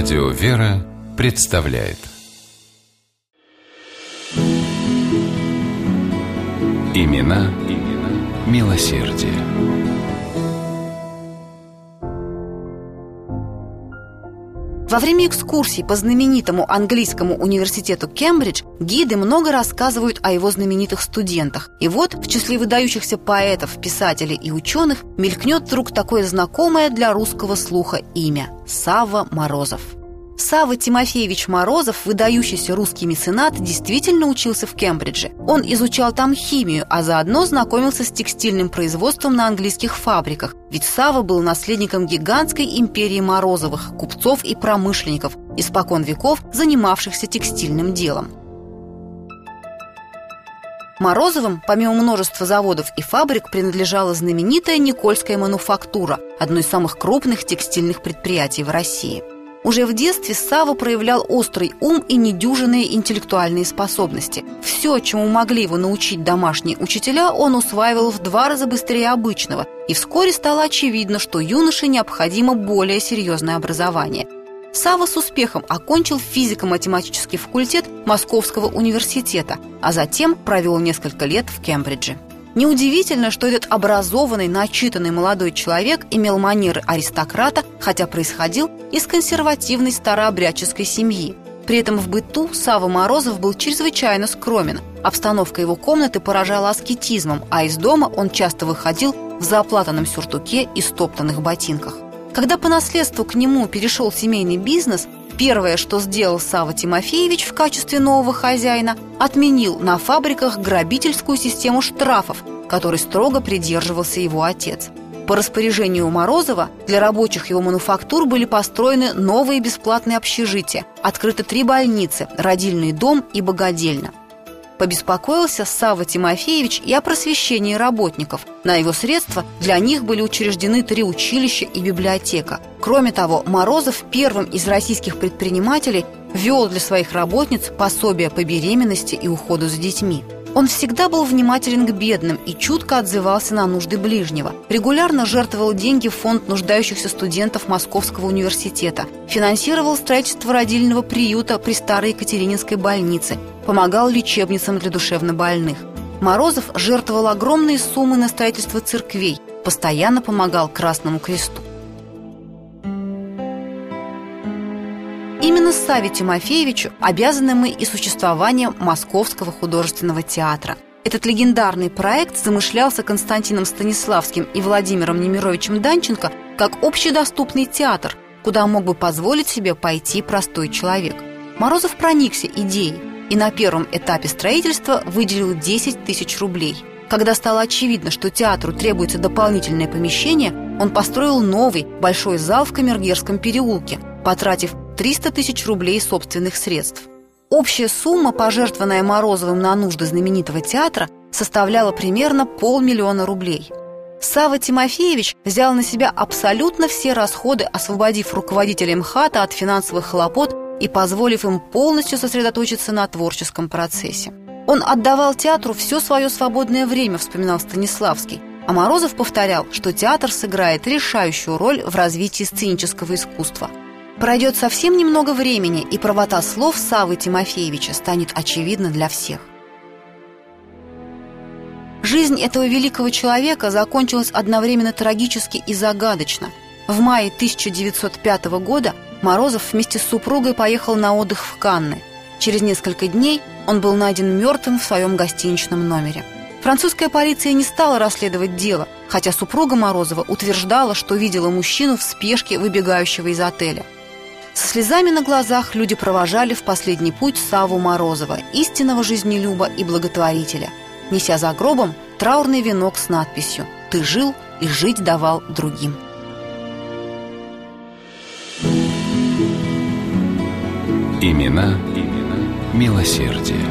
Радио «Вера» представляет Имена, имена милосердие. Во время экскурсий по знаменитому английскому университету Кембридж гиды много рассказывают о его знаменитых студентах. И вот в числе выдающихся поэтов, писателей и ученых мелькнет вдруг такое знакомое для русского слуха имя – Сава Морозов – Сава Тимофеевич Морозов, выдающийся русский меценат, действительно учился в Кембридже. Он изучал там химию, а заодно знакомился с текстильным производством на английских фабриках. Ведь Сава был наследником гигантской империи Морозовых, купцов и промышленников, испокон веков занимавшихся текстильным делом. Морозовым, помимо множества заводов и фабрик, принадлежала знаменитая Никольская мануфактура, одно из самых крупных текстильных предприятий в России – уже в детстве Сава проявлял острый ум и недюжинные интеллектуальные способности. Все, чему могли его научить домашние учителя, он усваивал в два раза быстрее обычного, и вскоре стало очевидно, что юноше необходимо более серьезное образование. Сава с успехом окончил физико-математический факультет Московского университета, а затем провел несколько лет в Кембридже. Неудивительно, что этот образованный, начитанный молодой человек имел манеры аристократа, хотя происходил из консервативной старообрядческой семьи. При этом в быту Сава Морозов был чрезвычайно скромен. Обстановка его комнаты поражала аскетизмом, а из дома он часто выходил в заплатанном сюртуке и стоптанных ботинках. Когда по наследству к нему перешел семейный бизнес, первое, что сделал Сава Тимофеевич в качестве нового хозяина, отменил на фабриках грабительскую систему штрафов, которой строго придерживался его отец. По распоряжению Морозова для рабочих его мануфактур были построены новые бесплатные общежития, открыты три больницы, родильный дом и богадельня. Побеспокоился Савва Тимофеевич и о просвещении работников. На его средства для них были учреждены три училища и библиотека. Кроме того, Морозов первым из российских предпринимателей вел для своих работниц пособия по беременности и уходу за детьми. Он всегда был внимателен к бедным и чутко отзывался на нужды ближнего. Регулярно жертвовал деньги в фонд нуждающихся студентов Московского университета, финансировал строительство родильного приюта при Старой Екатерининской больнице, помогал лечебницам для душевнобольных. Морозов жертвовал огромные суммы на строительство церквей, постоянно помогал Красному Кресту. Именно Саве Тимофеевичу обязаны мы и существованием Московского художественного театра. Этот легендарный проект замышлялся Константином Станиславским и Владимиром Немировичем Данченко как общедоступный театр, куда мог бы позволить себе пойти простой человек. Морозов проникся идеей и на первом этапе строительства выделил 10 тысяч рублей. Когда стало очевидно, что театру требуется дополнительное помещение, он построил новый большой зал в Камергерском переулке, потратив 300 тысяч рублей собственных средств. Общая сумма, пожертвованная Морозовым на нужды знаменитого театра, составляла примерно полмиллиона рублей. Сава Тимофеевич взял на себя абсолютно все расходы, освободив руководителей МХАТа от финансовых хлопот и позволив им полностью сосредоточиться на творческом процессе. Он отдавал театру все свое свободное время, вспоминал Станиславский, а Морозов повторял, что театр сыграет решающую роль в развитии сценического искусства – Пройдет совсем немного времени, и правота слов Савы Тимофеевича станет очевидна для всех. Жизнь этого великого человека закончилась одновременно трагически и загадочно. В мае 1905 года Морозов вместе с супругой поехал на отдых в Канны. Через несколько дней он был найден мертвым в своем гостиничном номере. Французская полиция не стала расследовать дело, хотя супруга Морозова утверждала, что видела мужчину в спешке, выбегающего из отеля – со слезами на глазах люди провожали в последний путь Саву Морозова, истинного жизнелюба и благотворителя, неся за гробом траурный венок с надписью «Ты жил и жить давал другим». Имена, имена милосердие.